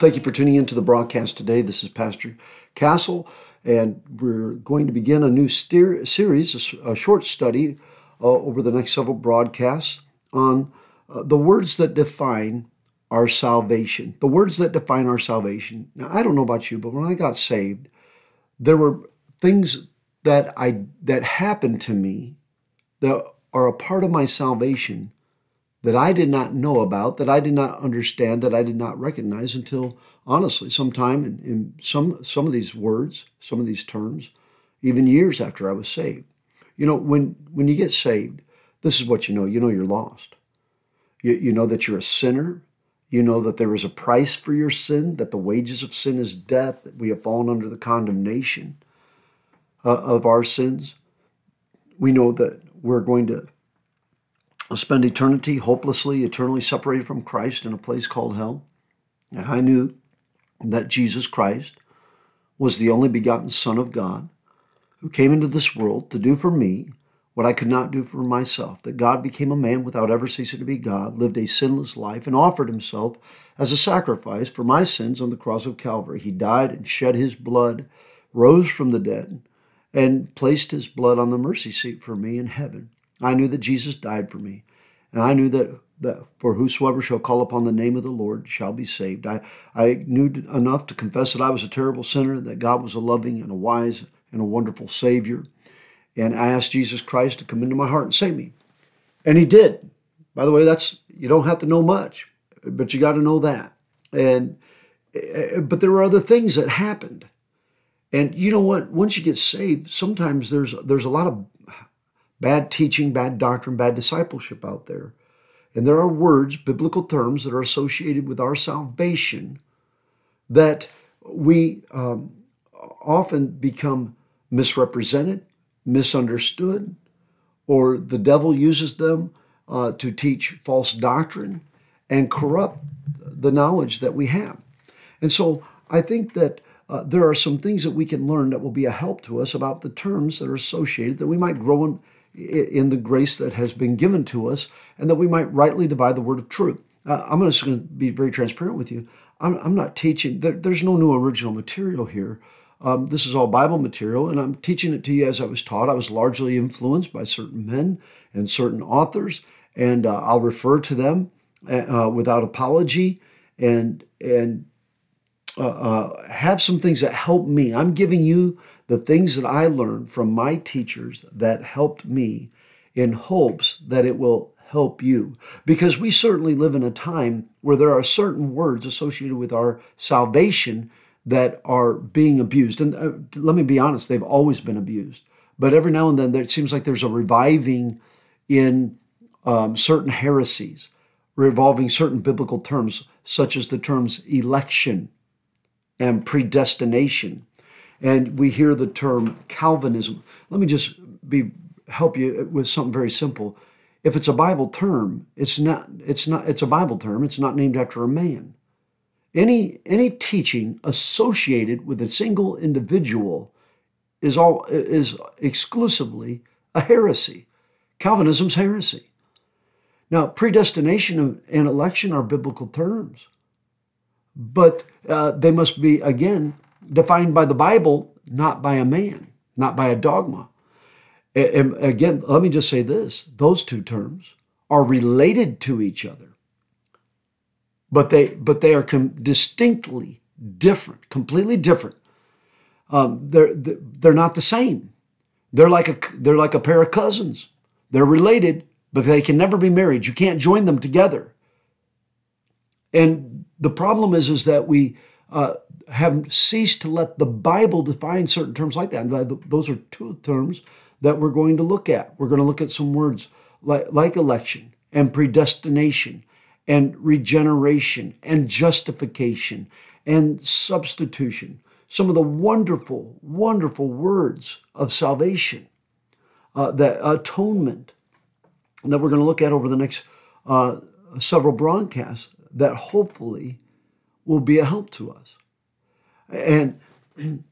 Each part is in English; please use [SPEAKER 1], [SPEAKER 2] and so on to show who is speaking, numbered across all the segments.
[SPEAKER 1] Thank you for tuning in to the broadcast today. This is Pastor Castle, and we're going to begin a new steer- series, a, short study uh, over the next several broadcasts on uh, the words that define our salvation. The words that define our salvation. Now, I don't know about you, but when I got saved, there were things that I that happened to me that are a part of my salvation that I did not know about, that I did not understand, that I did not recognize until honestly, sometime in, in some some of these words, some of these terms, even years after I was saved. You know, when when you get saved, this is what you know. You know you're lost. You, you know that you're a sinner. You know that there is a price for your sin, that the wages of sin is death, that we have fallen under the condemnation uh, of our sins. We know that we're going to spend eternity hopelessly, eternally separated from Christ in a place called hell. And I knew that Jesus Christ was the only begotten Son of God who came into this world to do for me what I could not do for myself, that God became a man without ever ceasing to be God, lived a sinless life, and offered himself as a sacrifice for my sins on the cross of Calvary. He died and shed his blood, rose from the dead, and placed his blood on the mercy seat for me in heaven. I knew that Jesus died for me. And I knew that, that for whosoever shall call upon the name of the Lord shall be saved. I, I knew enough to confess that I was a terrible sinner, that God was a loving and a wise and a wonderful Savior. And I asked Jesus Christ to come into my heart and save me. And He did. By the way, that's you don't have to know much, but you got to know that. And eh, but there were other things that happened. And you know what? Once you get saved, sometimes there's there's a lot of bad teaching, bad doctrine, bad discipleship out there. And there are words, biblical terms that are associated with our salvation that we um, often become misrepresented, misunderstood, or the devil uses them uh, to teach false doctrine and corrupt the knowledge that we have. And so I think that uh, there are some things that we can learn that will be a help to us about the terms that are associated that we might grow in, in the grace that has been given to us, and that we might rightly divide the word of truth. Uh, I'm just going to be very transparent with you. I'm, I'm not teaching, there, there's no new original material here. Um, this is all Bible material, and I'm teaching it to you as I was taught. I was largely influenced by certain men and certain authors, and uh, I'll refer to them uh, without apology and and uh, uh, have some things that help me. I'm giving you the things that I learned from my teachers that helped me in hopes that it will help you. Because we certainly live in a time where there are certain words associated with our salvation that are being abused. And uh, let me be honest, they've always been abused. But every now and then, it seems like there's a reviving in um, certain heresies revolving certain biblical terms, such as the terms election and predestination and we hear the term Calvinism. Let me just be help you with something very simple. If it's a Bible term, it's not it's not it's a Bible term, it's not named after a man. Any any teaching associated with a single individual is all is exclusively a heresy. Calvinism's heresy. Now, predestination and election are biblical terms, but uh, they must be again defined by the Bible, not by a man, not by a dogma. And again, let me just say this those two terms are related to each other, but they, but they are com- distinctly different, completely different. Um, they're, they're not the same. They're like, a, they're like a pair of cousins. They're related, but they can never be married. You can't join them together. And the problem is, is that we, uh, have ceased to let the Bible define certain terms like that. And those are two terms that we're going to look at. We're going to look at some words like, like election and predestination and regeneration and justification and substitution. some of the wonderful, wonderful words of salvation, uh, that atonement that we're going to look at over the next uh, several broadcasts that hopefully will be a help to us. And,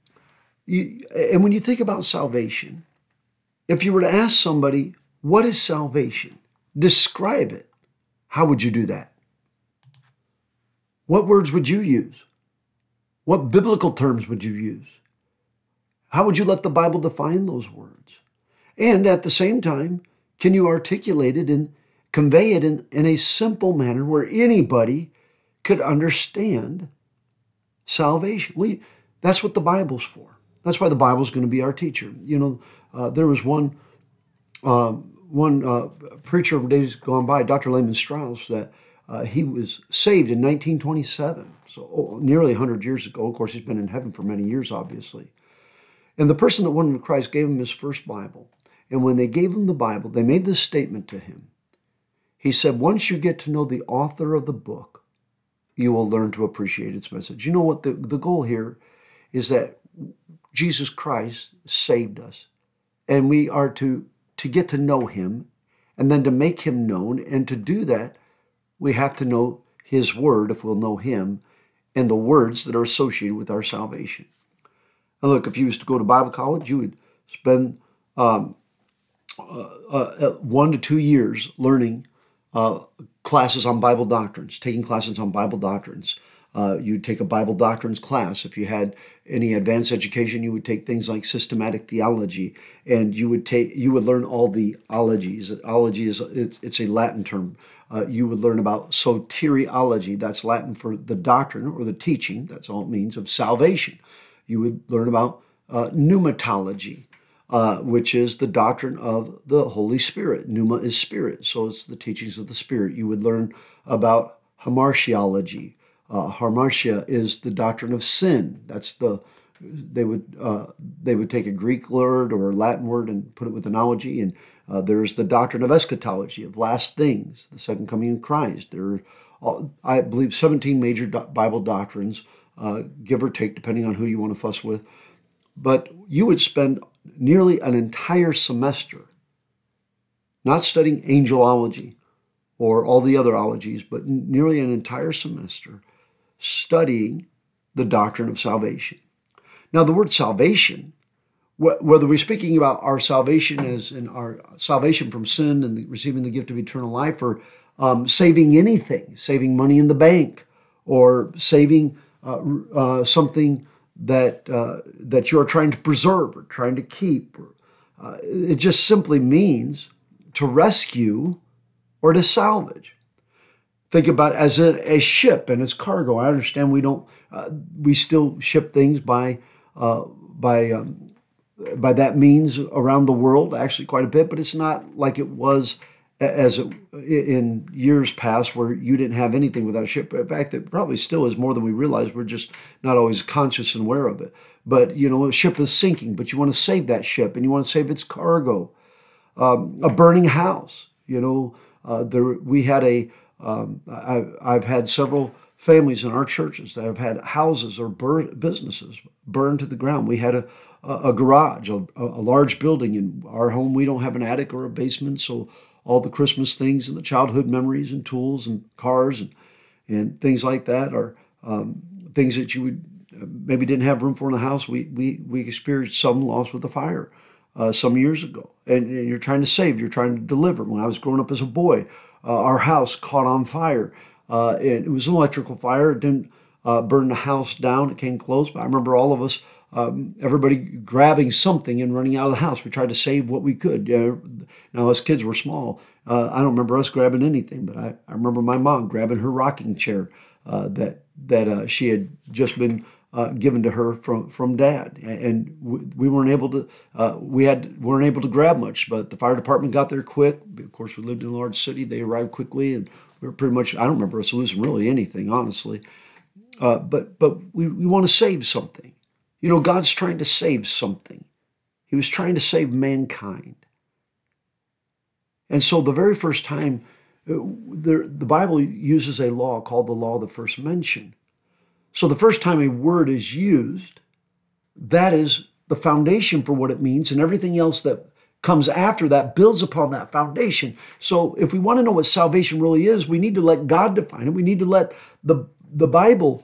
[SPEAKER 1] you, and when you think about salvation, if you were to ask somebody, what is salvation? Describe it. How would you do that? What words would you use? What biblical terms would you use? How would you let the Bible define those words? And at the same time, can you articulate it and convey it in, in a simple manner where anybody could understand salvation? We, that's what the Bible's for. That's why the Bible's going to be our teacher. You know, uh, there was one um, one uh, preacher of days gone by, Dr. Lehman Strauss, that uh, he was saved in 1927, so oh, nearly 100 years ago. Of course, he's been in heaven for many years, obviously. And the person that won Christ gave him his first Bible. And when they gave him the Bible, they made this statement to him. He said, Once you get to know the author of the book, you will learn to appreciate its message. You know what? The, the goal here is that Jesus Christ saved us, and we are to, to get to know him and then to make him known. And to do that, we have to know his word if we'll know him and the words that are associated with our salvation. Now, look, if you was to go to Bible college, you would spend um, uh, uh, one to two years learning uh, classes on Bible doctrines, taking classes on Bible doctrines. Uh, you'd take a Bible doctrines class. If you had any advanced education, you would take things like systematic theology, and you would take you would learn all the ologies. Ology is it's, it's a Latin term. Uh, you would learn about soteriology. That's Latin for the doctrine or the teaching. That's all it means of salvation. You would learn about uh, pneumatology uh, which is the doctrine of the Holy Spirit. Pneuma is spirit, so it's the teachings of the Spirit. You would learn about hamartiology. Uh, hamartia is the doctrine of sin. That's the they would uh, they would take a Greek word or a Latin word and put it with analogy. And uh, there's the doctrine of eschatology, of last things, the second coming of Christ. There are, I believe, 17 major do- Bible doctrines, uh, give or take, depending on who you want to fuss with. But you would spend nearly an entire semester not studying angelology or all the other ologies, but nearly an entire semester studying the doctrine of salvation. Now, the word salvation, whether we're speaking about our salvation as in our salvation from sin and receiving the gift of eternal life, or um, saving anything, saving money in the bank, or saving uh, uh, something that uh, that you're trying to preserve or trying to keep. Uh, it just simply means to rescue or to salvage. Think about as a, a ship and its cargo. I understand we don't uh, we still ship things by uh, by um, by that means around the world, actually quite a bit, but it's not like it was as in years past where you didn't have anything without a ship. In fact, that probably still is more than we realize. We're just not always conscious and aware of it. But you know, a ship is sinking, but you want to save that ship and you want to save its cargo. Um, a burning house. You know, uh, there we had a. Um, I, I've had several families in our churches that have had houses or bur- businesses burned to the ground. We had a, a, a garage, a, a large building in our home. We don't have an attic or a basement, so all the Christmas things and the childhood memories and tools and cars and, and things like that are um, things that you would uh, maybe didn't have room for in the house. We, we, we experienced some loss with the fire uh, some years ago. And, and, you're trying to save, you're trying to deliver. When I was growing up as a boy, uh, our house caught on fire. Uh, and it was an electrical fire. It didn't uh, burn the house down. It came close. But I remember all of us um, everybody grabbing something and running out of the house. We tried to save what we could. Uh, now, as kids were small, uh, I don't remember us grabbing anything, but I, I remember my mom grabbing her rocking chair uh, that that uh, she had just been uh, given to her from from dad, and we, we weren't able to we had weren't able to grab much. But the fire department got there quick. Of course, we lived in a large city; they arrived quickly, and we were pretty much. I don't remember us losing really anything, honestly. but but we, we want to save something you know, God's trying to save something. He was trying to save mankind. And so the very first time, uh, the, the Bible uses a law called the law of the first mention. So the first time a word is used, that is the foundation for what it means, and everything else that comes after that builds upon that foundation. So if we want to know what salvation really is, we need to let God define it. We need to let the the Bible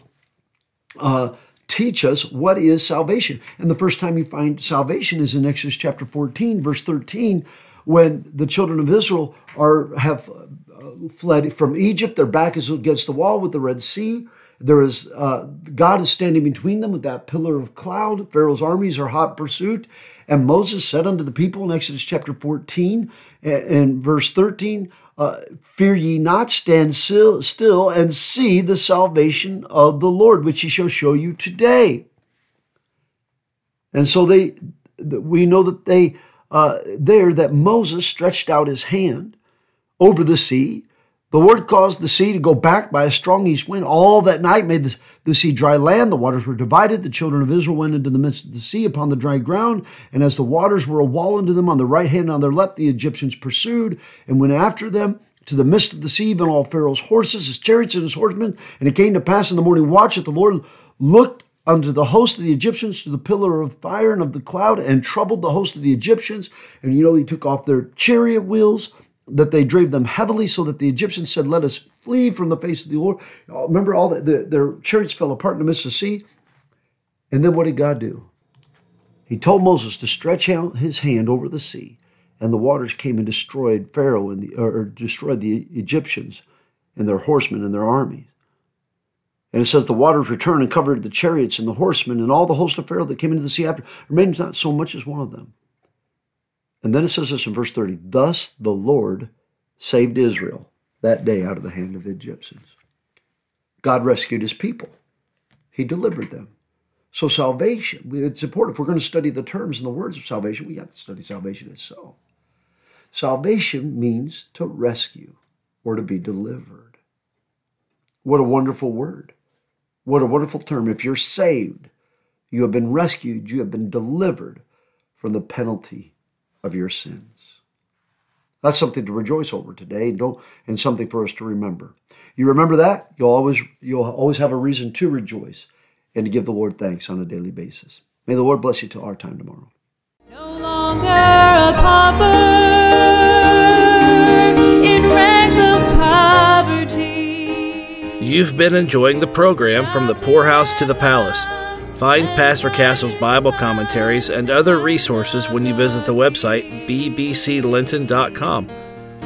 [SPEAKER 1] uh, teach us what is salvation. And the first time you find salvation is in Exodus chapter 14, verse 13, when the children of Israel are have uh, fled from Egypt. Their back is against the wall with the Red Sea. There is uh, God is standing between them with that pillar of cloud. Pharaoh's armies are hot pursuit. And Moses said unto the people in Exodus chapter 14 and verse 13, uh, Fear ye not, stand still, still and see the salvation of the Lord, which he shall show you today. And so they, we know that they, uh, there, that Moses stretched out his hand over the sea the Lord caused the sea to go back by a strong east wind. All that night made the, the sea dry land. The waters were divided. The children of Israel went into the midst of the sea upon the dry ground. And as the waters were a wall unto them on the right hand and on their left, the Egyptians pursued and went after them to the midst of the sea, even all Pharaoh's horses, his chariots, and his horsemen. And it came to pass in the morning watch that the Lord looked unto the host of the Egyptians to the pillar of fire and of the cloud and troubled the host of the Egyptians. And you know, he took off their chariot wheels that they drave them heavily so that the Egyptians said, Let us flee from the face of the Lord. Uh, remember, all the, the, their chariots fell apart in the midst of the sea. And then what did God do? He told Moses to stretch out his hand over the sea, and the waters came and destroyed Pharaoh and the, or destroyed the Egyptians and their horsemen and their armies. And it says the waters returned and covered the chariots and the horsemen and all the host of Pharaoh that came into the sea after. Remains not so much as one of them. And then it says this in verse 30 Thus the Lord saved Israel that day out of the hand of the Egyptians. God rescued his people, he delivered them. So, salvation, it's important. If we're going to study the terms and the words of salvation, we have to study salvation itself. Salvation means to rescue or to be delivered. What a wonderful word. What a wonderful term. If you're saved, you have been rescued, you have been delivered from the penalty of your sins. That's something to rejoice over today and, don't, and something for us to remember. You remember that, you'll always, you'll always have a reason to rejoice and to give the Lord thanks on a daily basis. May the Lord bless you till our time tomorrow. No longer a pauper
[SPEAKER 2] in rags of poverty. You've been enjoying the program From the Poorhouse to the Palace. Find Pastor Castle's Bible commentaries and other resources when you visit the website bbclinton.com.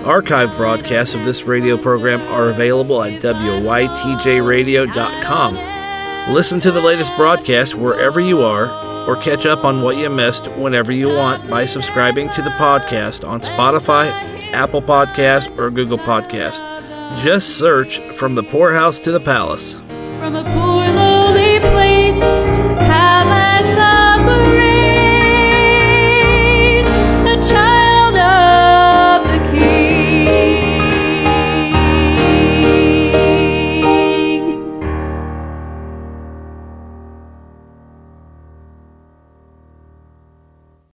[SPEAKER 2] Archive broadcasts of this radio program are available at wytjradio.com. Listen to the latest broadcast wherever you are, or catch up on what you missed whenever you want by subscribing to the podcast on Spotify, Apple Podcast, or Google Podcast. Just search From the Poorhouse to the Palace.